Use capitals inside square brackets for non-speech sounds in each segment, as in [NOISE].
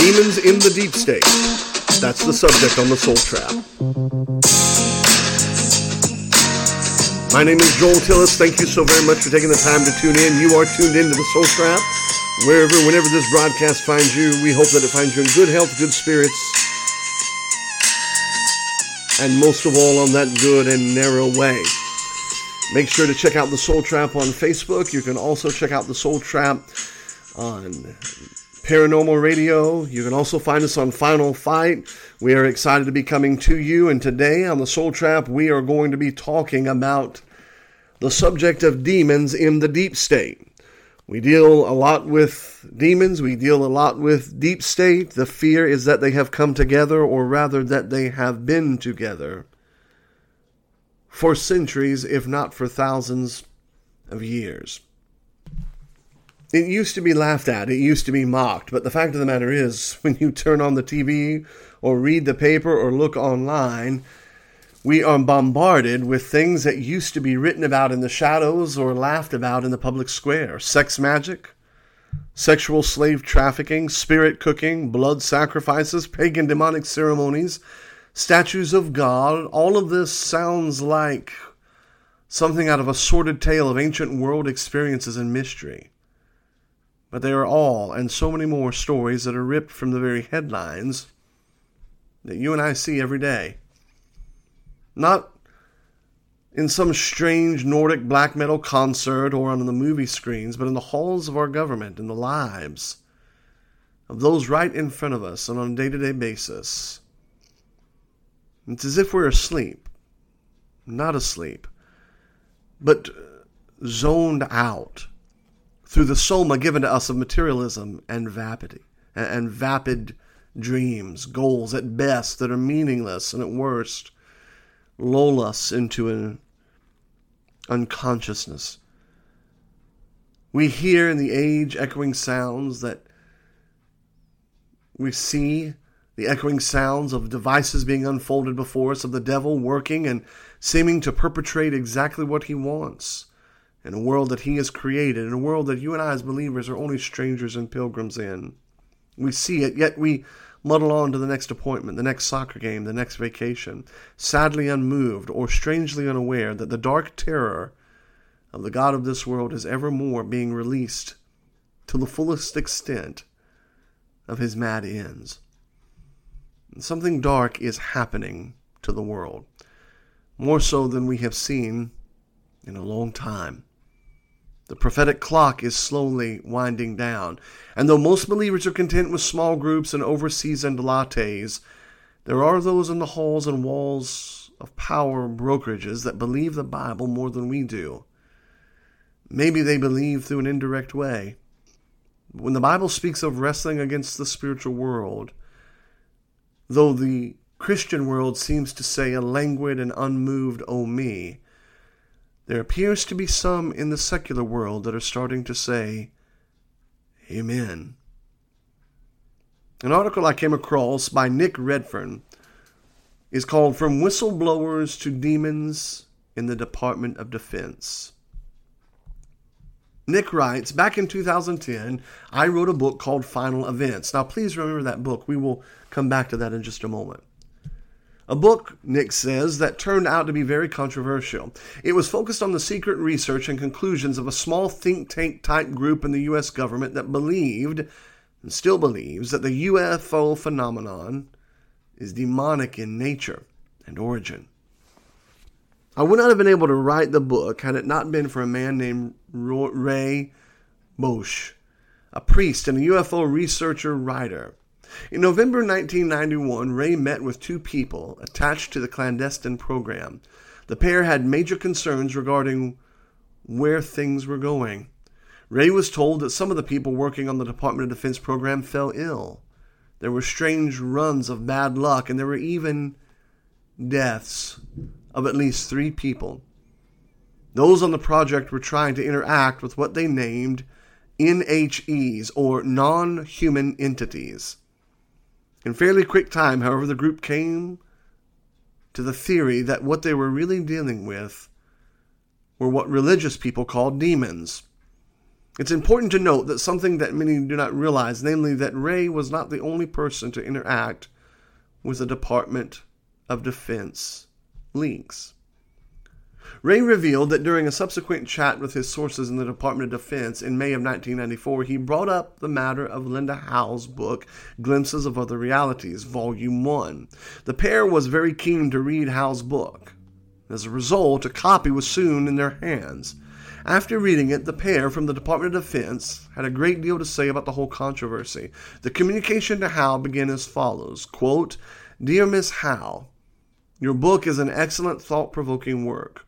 Demons in the Deep State. That's the subject on the Soul Trap. My name is Joel Tillis. Thank you so very much for taking the time to tune in. You are tuned in to the Soul Trap. Wherever, whenever this broadcast finds you, we hope that it finds you in good health, good spirits, and most of all on that good and narrow way. Make sure to check out the Soul Trap on Facebook. You can also check out the Soul Trap on Paranormal Radio. You can also find us on Final Fight. We are excited to be coming to you, and today on the Soul Trap, we are going to be talking about the subject of demons in the deep state. We deal a lot with demons, we deal a lot with deep state. The fear is that they have come together, or rather, that they have been together for centuries, if not for thousands of years. It used to be laughed at, it used to be mocked, but the fact of the matter is, [LAUGHS] when you turn on the TV or read the paper or look online, we are bombarded with things that used to be written about in the shadows or laughed about in the public square sex magic, sexual slave trafficking, spirit cooking, blood sacrifices, pagan demonic ceremonies, statues of God. All of this sounds like something out of a sordid tale of ancient world experiences and mystery. But they are all, and so many more, stories that are ripped from the very headlines that you and I see every day. Not in some strange Nordic black metal concert or on the movie screens, but in the halls of our government, in the lives of those right in front of us and on a day to day basis. It's as if we're asleep, not asleep, but zoned out through the soma given to us of materialism and vapidity and vapid dreams, goals at best that are meaningless and at worst lull us into an unconsciousness. We hear in the age echoing sounds that we see the echoing sounds of devices being unfolded before us, of the devil working and seeming to perpetrate exactly what he wants in a world that He has created, in a world that you and I as believers are only strangers and pilgrims in. We see it, yet we muddle on to the next appointment, the next soccer game, the next vacation, sadly unmoved or strangely unaware that the dark terror of the God of this world is evermore being released to the fullest extent of his mad ends. And something dark is happening to the world, more so than we have seen in a long time. The prophetic clock is slowly winding down. And though most believers are content with small groups and overseasoned lattes, there are those in the halls and walls of power brokerages that believe the Bible more than we do. Maybe they believe through an indirect way. When the Bible speaks of wrestling against the spiritual world, though the Christian world seems to say a languid and unmoved, oh me, there appears to be some in the secular world that are starting to say, Amen. An article I came across by Nick Redfern is called From Whistleblowers to Demons in the Department of Defense. Nick writes, back in 2010, I wrote a book called Final Events. Now, please remember that book. We will come back to that in just a moment. A book, Nick says, that turned out to be very controversial. It was focused on the secret research and conclusions of a small think tank type group in the U.S. government that believed, and still believes, that the UFO phenomenon is demonic in nature and origin. I would not have been able to write the book had it not been for a man named Ray Boeche, a priest and a UFO researcher writer. In November 1991, Ray met with two people attached to the clandestine program. The pair had major concerns regarding where things were going. Ray was told that some of the people working on the Department of Defense program fell ill. There were strange runs of bad luck, and there were even deaths of at least three people. Those on the project were trying to interact with what they named NHEs, or non human entities. In fairly quick time, however, the group came to the theory that what they were really dealing with were what religious people called demons. It's important to note that something that many do not realize, namely that Ray was not the only person to interact with the Department of Defense leaks. Ray revealed that during a subsequent chat with his sources in the Department of Defense in May of 1994, he brought up the matter of Linda Howe's book, Glimpses of Other Realities, Volume 1. The pair was very keen to read Howe's book. As a result, a copy was soon in their hands. After reading it, the pair from the Department of Defense had a great deal to say about the whole controversy. The communication to Howe began as follows quote, Dear Miss Howe, your book is an excellent, thought provoking work.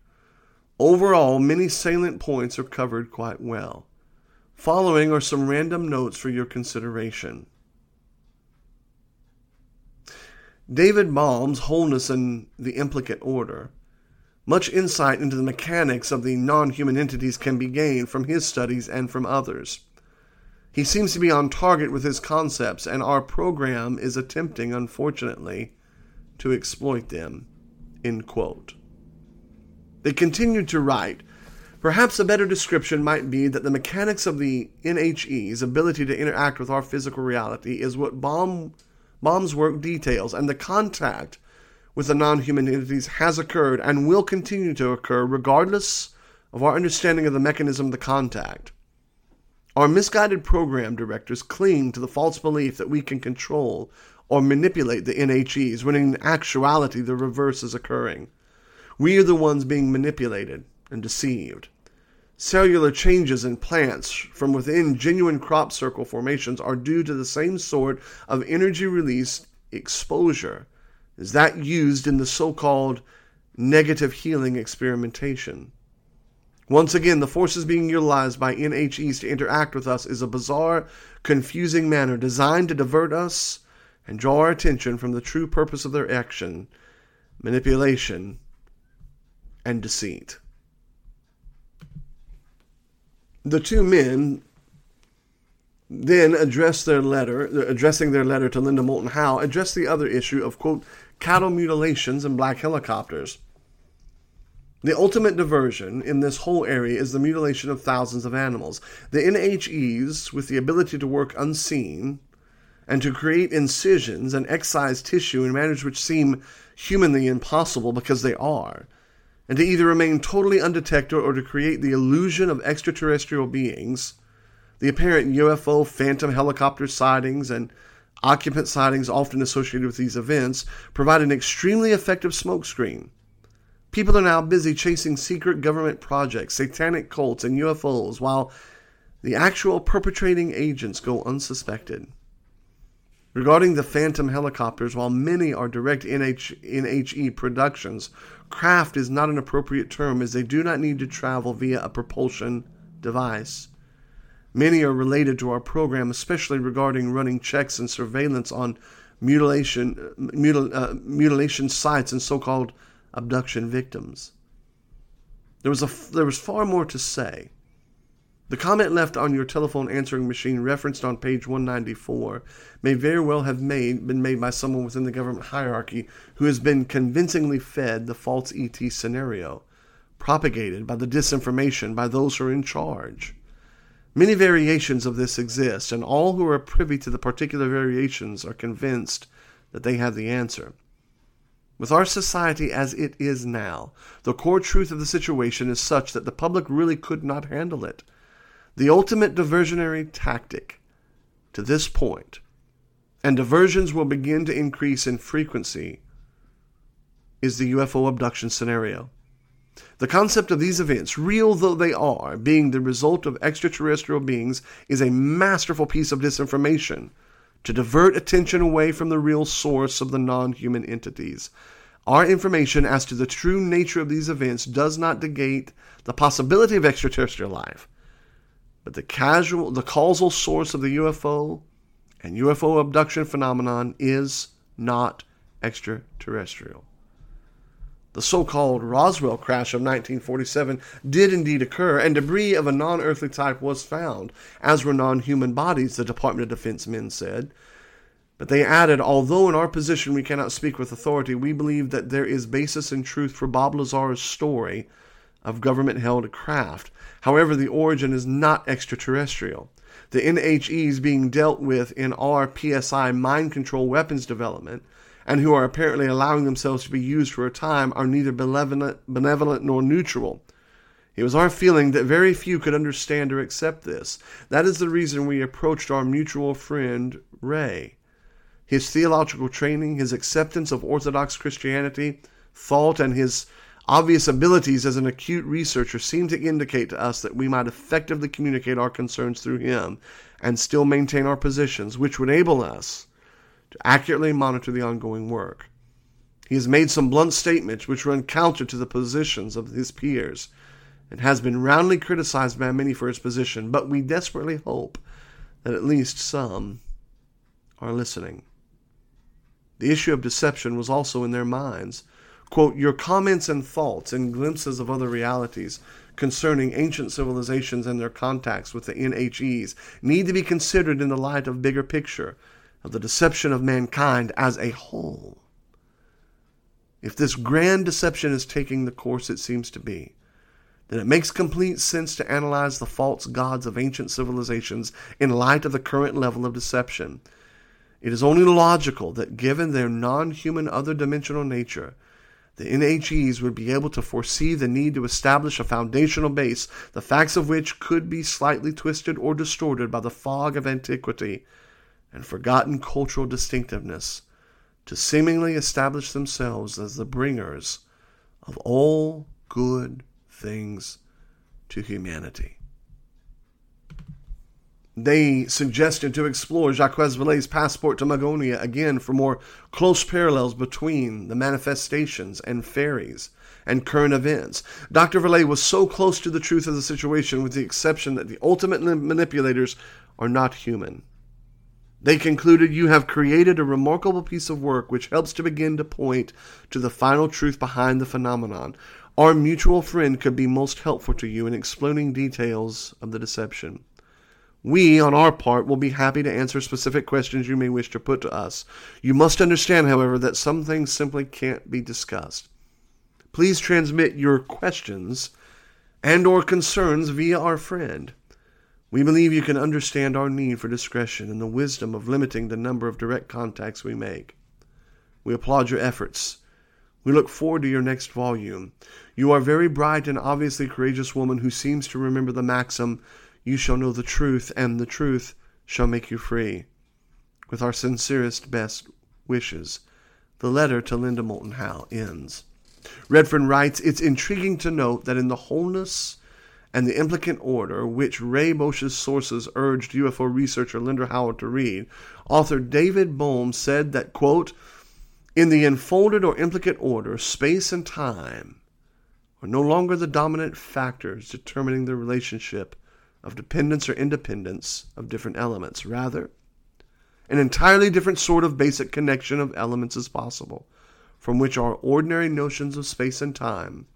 Overall, many salient points are covered quite well. Following are some random notes for your consideration. David Bohm's Wholeness in the Implicate Order. Much insight into the mechanics of the non human entities can be gained from his studies and from others. He seems to be on target with his concepts, and our program is attempting, unfortunately, to exploit them. End quote. They continued to write. Perhaps a better description might be that the mechanics of the NHE's ability to interact with our physical reality is what Bohm, Bohm's work details, and the contact with the non human entities has occurred and will continue to occur regardless of our understanding of the mechanism of the contact. Our misguided program directors cling to the false belief that we can control or manipulate the NHEs when in actuality the reverse is occurring. We are the ones being manipulated and deceived. Cellular changes in plants from within genuine crop circle formations are due to the same sort of energy release exposure as that used in the so called negative healing experimentation. Once again, the forces being utilized by NHEs to interact with us is a bizarre, confusing manner designed to divert us and draw our attention from the true purpose of their action manipulation and deceit. The two men then addressed their letter, addressing their letter to Linda Moulton Howe, addressed the other issue of, quote, cattle mutilations and black helicopters. The ultimate diversion in this whole area is the mutilation of thousands of animals. The NHEs, with the ability to work unseen and to create incisions and excise tissue in manners which seem humanly impossible because they are, and to either remain totally undetected or to create the illusion of extraterrestrial beings, the apparent UFO phantom helicopter sightings and occupant sightings often associated with these events provide an extremely effective smokescreen. People are now busy chasing secret government projects, satanic cults, and UFOs, while the actual perpetrating agents go unsuspected. Regarding the Phantom helicopters, while many are direct NH- NHE productions, craft is not an appropriate term as they do not need to travel via a propulsion device. Many are related to our program, especially regarding running checks and surveillance on mutilation, mutil, uh, mutilation sites and so called abduction victims. There was, a, there was far more to say. The comment left on your telephone answering machine referenced on page 194 may very well have made, been made by someone within the government hierarchy who has been convincingly fed the false ET scenario, propagated by the disinformation by those who are in charge. Many variations of this exist, and all who are privy to the particular variations are convinced that they have the answer. With our society as it is now, the core truth of the situation is such that the public really could not handle it. The ultimate diversionary tactic to this point, and diversions will begin to increase in frequency, is the UFO abduction scenario. The concept of these events, real though they are, being the result of extraterrestrial beings, is a masterful piece of disinformation to divert attention away from the real source of the non human entities. Our information as to the true nature of these events does not negate the possibility of extraterrestrial life. But the casual, the causal source of the UFO and UFO abduction phenomenon is not extraterrestrial. The so called Roswell crash of 1947 did indeed occur, and debris of a non earthly type was found, as were non human bodies, the Department of Defense men said. But they added, although in our position we cannot speak with authority, we believe that there is basis in truth for Bob Lazar's story of government held craft. However, the origin is not extraterrestrial. The NHEs being dealt with in our PSI mind control weapons development and who are apparently allowing themselves to be used for a time are neither benevolent, benevolent nor neutral. It was our feeling that very few could understand or accept this. That is the reason we approached our mutual friend, Ray. His theological training, his acceptance of Orthodox Christianity, thought, and his obvious abilities as an acute researcher seem to indicate to us that we might effectively communicate our concerns through him and still maintain our positions, which would enable us to accurately monitor the ongoing work. He has made some blunt statements which run counter to the positions of his peers and has been roundly criticized by many for his position, but we desperately hope that at least some are listening. The issue of deception was also in their minds. Quote, Your comments and thoughts and glimpses of other realities concerning ancient civilizations and their contacts with the NHEs need to be considered in the light of bigger picture of the deception of mankind as a whole. If this grand deception is taking the course it seems to be, then it makes complete sense to analyze the false gods of ancient civilizations in light of the current level of deception. It is only logical that given their non human other dimensional nature, the NHEs would be able to foresee the need to establish a foundational base, the facts of which could be slightly twisted or distorted by the fog of antiquity and forgotten cultural distinctiveness to seemingly establish themselves as the bringers of all good things to humanity. They suggested to explore Jacques Vallée's passport to Magonia again for more close parallels between the manifestations and fairies and current events. Dr. Vallée was so close to the truth of the situation, with the exception that the ultimate manipulators are not human. They concluded, You have created a remarkable piece of work which helps to begin to point to the final truth behind the phenomenon. Our mutual friend could be most helpful to you in explaining details of the deception. We, on our part, will be happy to answer specific questions you may wish to put to us. You must understand, however, that some things simply can't be discussed. Please transmit your questions and or concerns via our friend. We believe you can understand our need for discretion and the wisdom of limiting the number of direct contacts we make. We applaud your efforts. We look forward to your next volume. You are a very bright and obviously courageous woman who seems to remember the maxim, You shall know the truth, and the truth shall make you free. With our sincerest best wishes, the letter to Linda Moulton Howe ends. Redfern writes, It's intriguing to note that in the wholeness and the implicate order, which Ray Boeche's sources urged UFO researcher Linda Howe to read, author David Bohm said that, quote, in the enfolded or implicate order, space and time are no longer the dominant factors determining the relationship of dependence or independence of different elements. Rather, an entirely different sort of basic connection of elements is possible, from which our ordinary notions of space and time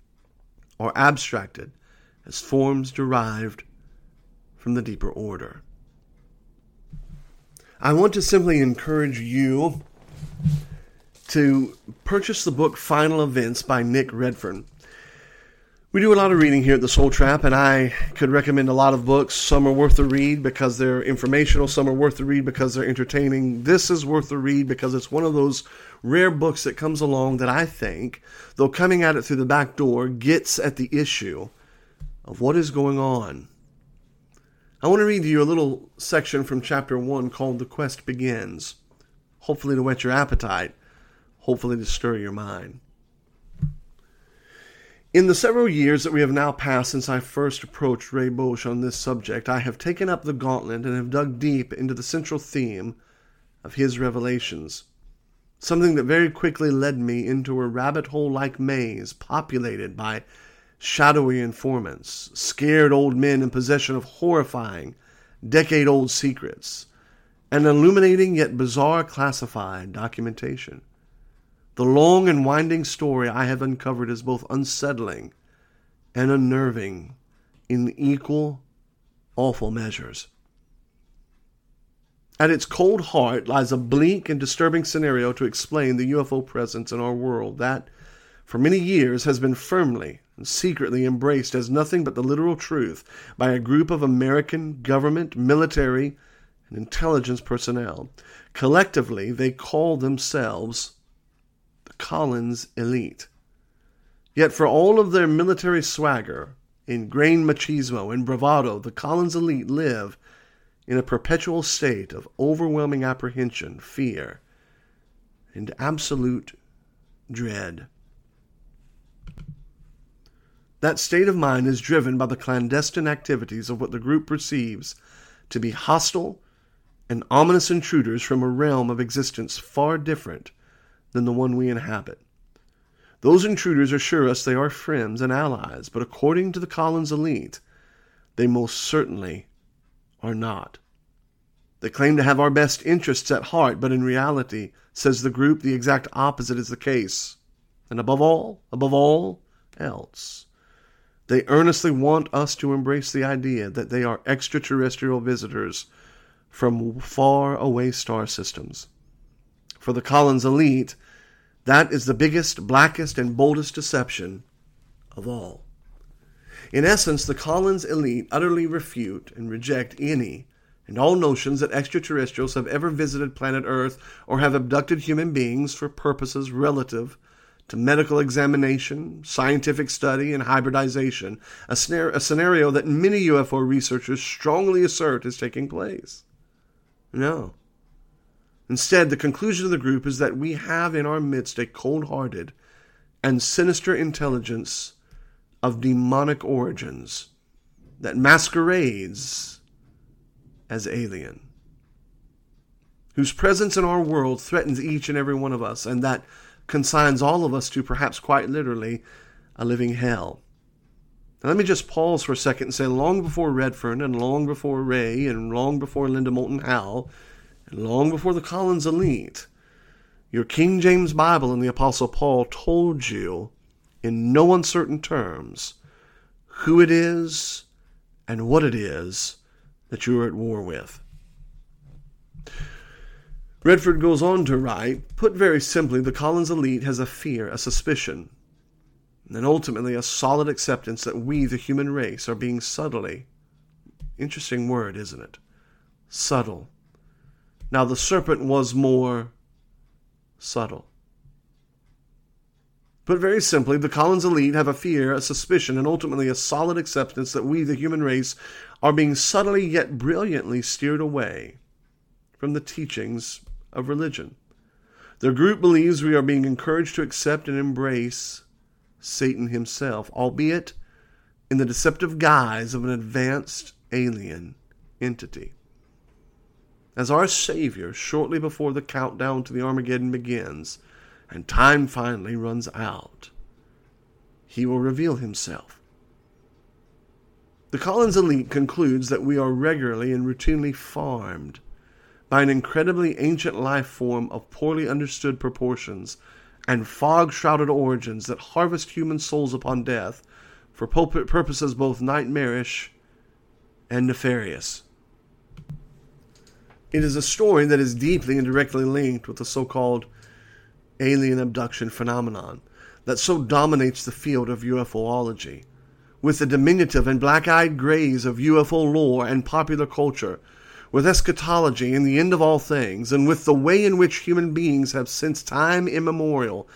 are abstracted as forms derived from the deeper order. I want to simply encourage you to purchase the book Final Events by Nick Redfern. We do a lot of reading here at the Soul Trap, and I could recommend a lot of books. Some are worth the read because they're informational, some are worth the read because they're entertaining. This is worth the read because it's one of those rare books that comes along that I think, though coming at it through the back door, gets at the issue of what is going on. I want to read to you a little section from chapter 1 called The Quest Begins, hopefully to whet your appetite, hopefully to stir your mind. In the several years that we have now passed since I first approached Ray Boeche on this subject, I have taken up the gauntlet and have dug deep into the central theme of his revelations. Something that very quickly led me into a rabbit hole like maze populated by shadowy informants, scared old men in possession of horrifying, decade old secrets, and illuminating yet bizarre classified documentation. The long and winding story I have uncovered is both unsettling and unnerving in equal, awful measures. At its cold heart lies a bleak and disturbing scenario to explain the UFO presence in our world that, for many years, has been firmly and secretly embraced as nothing but the literal truth by a group of American government, military, and intelligence personnel. Collectively, they call themselves the Collins Elite. Yet, for all of their military swagger, ingrained machismo, and bravado, the Collins elite live in a perpetual state of overwhelming apprehension, fear, and absolute dread. That state of mind is driven by the clandestine activities of what the group perceives to be hostile and ominous intruders from a realm of existence far different than the one we inhabit. Those intruders assure us they are friends and allies, but according to the Collins elite, they most certainly are not. They claim to have our best interests at heart, but in reality, says the group, the exact opposite is the case. And above all, above all else, they earnestly want us to embrace the idea that they are extraterrestrial visitors from far away star systems. For the Collins elite, that is the biggest, blackest, and boldest deception of all. In essence, the Collins elite utterly refute and reject any and all notions that extraterrestrials have ever visited planet Earth or have abducted human beings for purposes relative to medical examination, scientific study, and hybridization, a, a scenario that many UFO researchers strongly assert is taking place. No. Instead, the conclusion of the group is that we have in our midst a cold hearted and sinister intelligence of demonic origins that masquerades as alien, whose presence in our world threatens each and every one of us, and that consigns all of us to perhaps quite literally a living hell. Now, let me just pause for a second and say long before Redfern and long before Ray and long before Linda Moulton Howe long before the Collins elite, your King James Bible and the Apostle Paul told you in no uncertain terms who it is and what it is that you are at war with. Redfern goes on to write Put very simply, the Collins elite has a fear, a suspicion, and ultimately a solid acceptance that we, the human race, are being subtly, interesting word, isn't it? Subtle now the serpent was more subtle. Put very simply, the Collins elite have a fear, a suspicion, and ultimately a solid acceptance that we, the human race, are being subtly yet brilliantly steered away from the teachings of religion. Their group believes we are being encouraged to accept and embrace Satan himself, albeit in the deceptive guise of an advanced alien entity. As our Savior, shortly before the countdown to the Armageddon begins and time finally runs out, he will reveal himself. The Collins elite concludes that we are regularly and routinely farmed by an incredibly ancient life form of poorly understood proportions and fog shrouded origins that harvest human souls upon death for purposes both nightmarish and nefarious. It is a story that is deeply and directly linked with the so called alien abduction phenomenon that so dominates the field of UFOlogy. With the diminutive and black eyed grays of UFO lore and popular culture, with eschatology and the end of all things, and with the way in which human beings have since time immemorial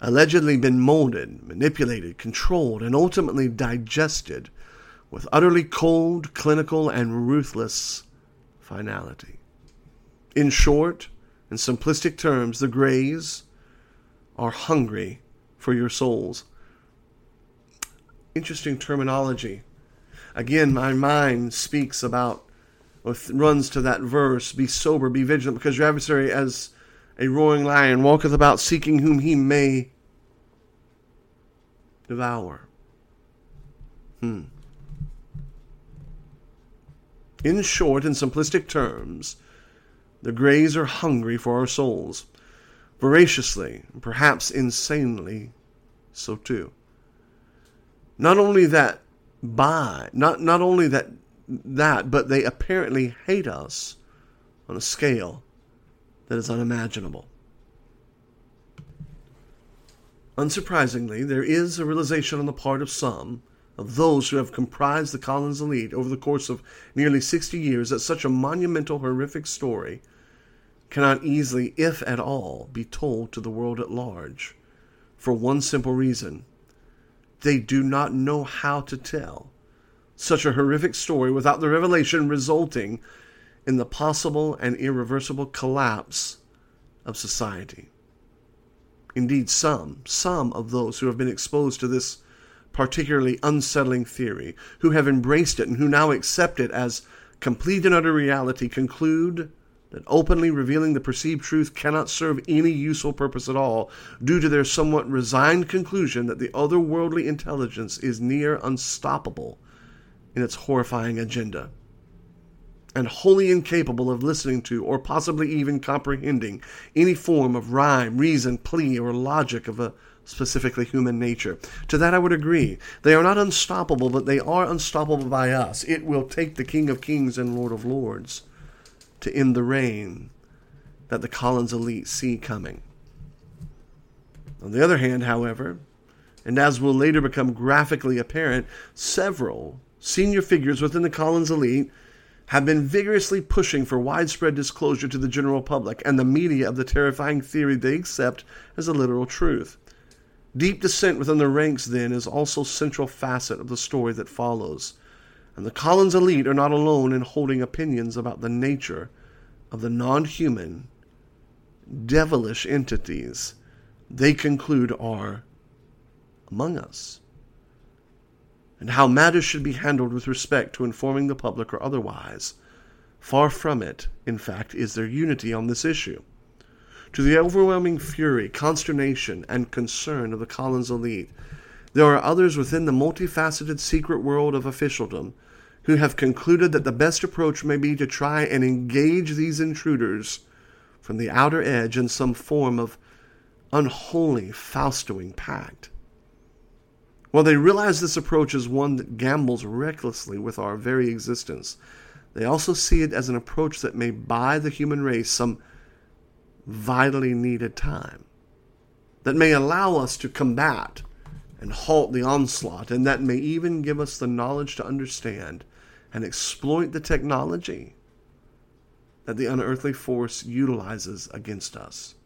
allegedly been molded, manipulated, controlled, and ultimately digested with utterly cold, clinical, and ruthless finality. In short and simplistic terms, the Greys are hungry for your souls. Interesting terminology. Again, my mind speaks about, or runs to that verse be sober, be vigilant, because your adversary, as a roaring lion, walketh about seeking whom he may devour. Hmm. In short and simplistic terms, the Greys are hungry for our souls, voraciously, perhaps insanely so too. Not only that, by not not only that that, but they apparently hate us on a scale that is unimaginable. Unsurprisingly, there is a realization on the part of some of those who have comprised the Collins elite over the course of nearly 60 years that such a monumental, horrific story cannot easily, if at all, be told to the world at large. For one simple reason they do not know how to tell such a horrific story without the revelation resulting in the possible and irreversible collapse of society. Indeed, some, some of those who have been exposed to this particularly unsettling theory, who have embraced it and who now accept it as complete and utter reality, conclude that openly revealing the perceived truth cannot serve any useful purpose at all, due to their somewhat resigned conclusion that the otherworldly intelligence is near unstoppable in its horrifying agenda, and wholly incapable of listening to or possibly even comprehending any form of rhyme, reason, plea, or logic of a specifically human nature. To that I would agree. They are not unstoppable, but they are unstoppable by us. It will take the King of Kings and Lord of Lords to end the reign that the Collins elite see coming. On the other hand, however, and as will later become graphically apparent, several senior figures within the Collins elite have been vigorously pushing for widespread disclosure to the general public and the media of the terrifying theory they accept as a literal truth. Deep dissent within the ranks, then, is also a central facet of the story that follows. And the Collins elite are not alone in holding opinions about the nature of the non human, devilish entities they conclude are among us and how matters should be handled with respect to informing the public or otherwise. Far from it, in fact, is their unity on this issue. To the overwhelming fury, consternation, and concern of the Collins elite, there are others within the multifaceted secret world of officialdom who have concluded that the best approach may be to try and engage these intruders from the outer edge in some form of unholy Faustian pact. While they realize this approach is one that gambles recklessly with our very existence, they also see it as an approach that may buy the human race some vitally needed time, that may allow us to combat and halt the onslaught, and that may even give us the knowledge to understand and exploit the technology that the unearthly force utilizes against us.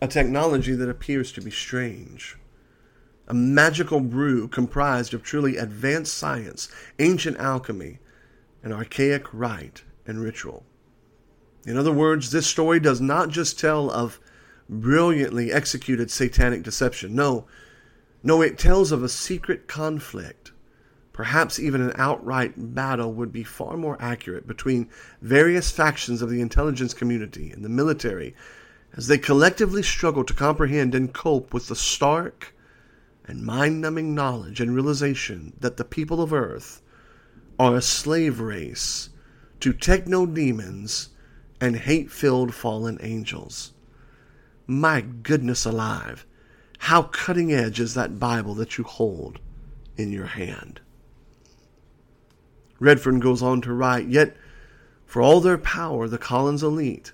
A technology that appears to be strange a magical brew comprised of truly advanced science, ancient alchemy, and archaic rite and ritual. In other words, this story does not just tell of brilliantly executed satanic deception. No, no, it tells of a secret conflict. Perhaps even an outright battle would be far more accurate between various factions of the intelligence community and the military as they collectively struggle to comprehend and cope with the stark and mind numbing knowledge and realization that the people of Earth are a slave race to techno demons and hate filled fallen angels. My goodness alive, how cutting edge is that Bible that you hold in your hand? Redfern goes on to write, Yet, for all their power, the Collins elite,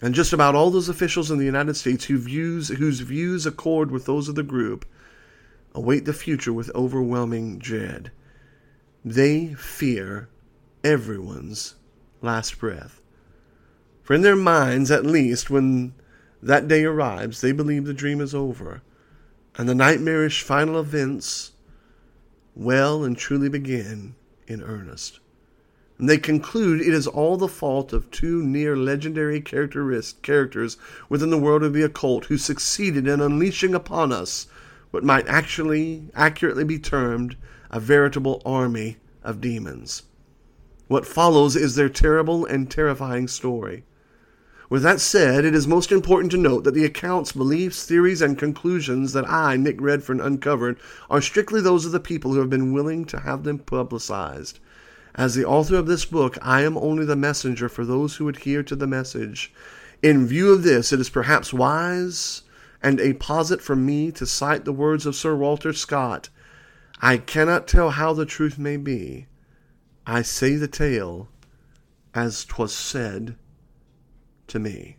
and just about all those officials in the United States who views, whose views accord with those of the group, await the future with overwhelming dread. They fear everyone's last breath. For in their minds, at least, when that day arrives, they believe the dream is over, and the nightmarish final events well and truly begin in earnest. And they conclude it is all the fault of two near legendary characters within the world of the occult who succeeded in unleashing upon us what might actually accurately be termed a veritable army of demons. What follows is their terrible and terrifying story. With that said, it is most important to note that the accounts, beliefs, theories, and conclusions that I, Nick Redfern, uncovered are strictly those of the people who have been willing to have them publicized. As the author of this book, I am only the messenger for those who adhere to the message. In view of this, it is perhaps wise and a posit from me to cite the words of Sir Walter Scott I cannot tell how the truth may be. I say the tale as 'twas said to me.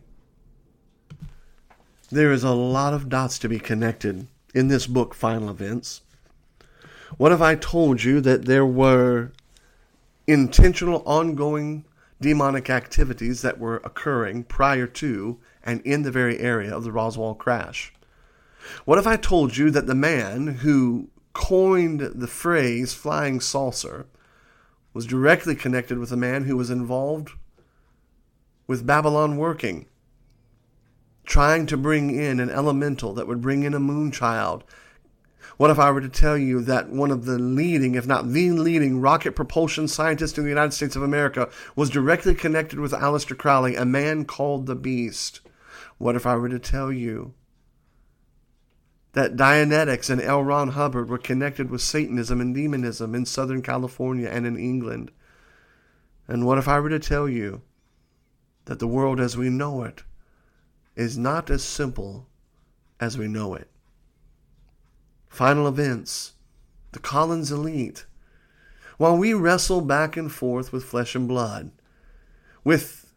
there is a lot of dots to be connected in this book, Final Events. What if I told you that there were intentional, ongoing demonic activities that were occurring prior to and in the very area of the Roswell crash? What if I told you that the man who coined the phrase flying saucer was directly connected with a man who was involved with Babalon Working, trying to bring in an elemental that would bring in a moon child. What if I were to tell you that one of the leading, if not the leading, rocket propulsion scientist in the United States of America was directly connected with Aleister Crowley, a man called the Beast? What if I were to tell you that Dianetics and L. Ron Hubbard were connected with Satanism and demonism in Southern California and in England? And what if I were to tell you that the world as we know it is not as simple as we know it. Final events, the Collins elite. While we wrestle back and forth with flesh and blood, with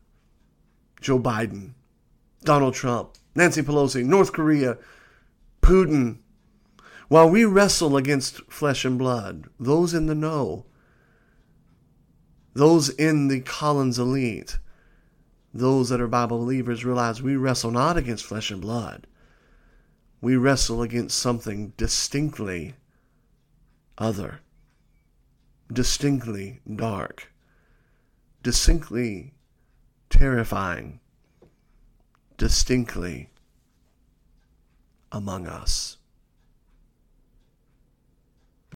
Joe Biden, Donald Trump, Nancy Pelosi, North Korea, Putin, while we wrestle against flesh and blood, those in the know, those in the Collins elite, those that are Bible believers realize we wrestle not against flesh and blood. We wrestle against something distinctly other, distinctly dark, distinctly terrifying, distinctly among us.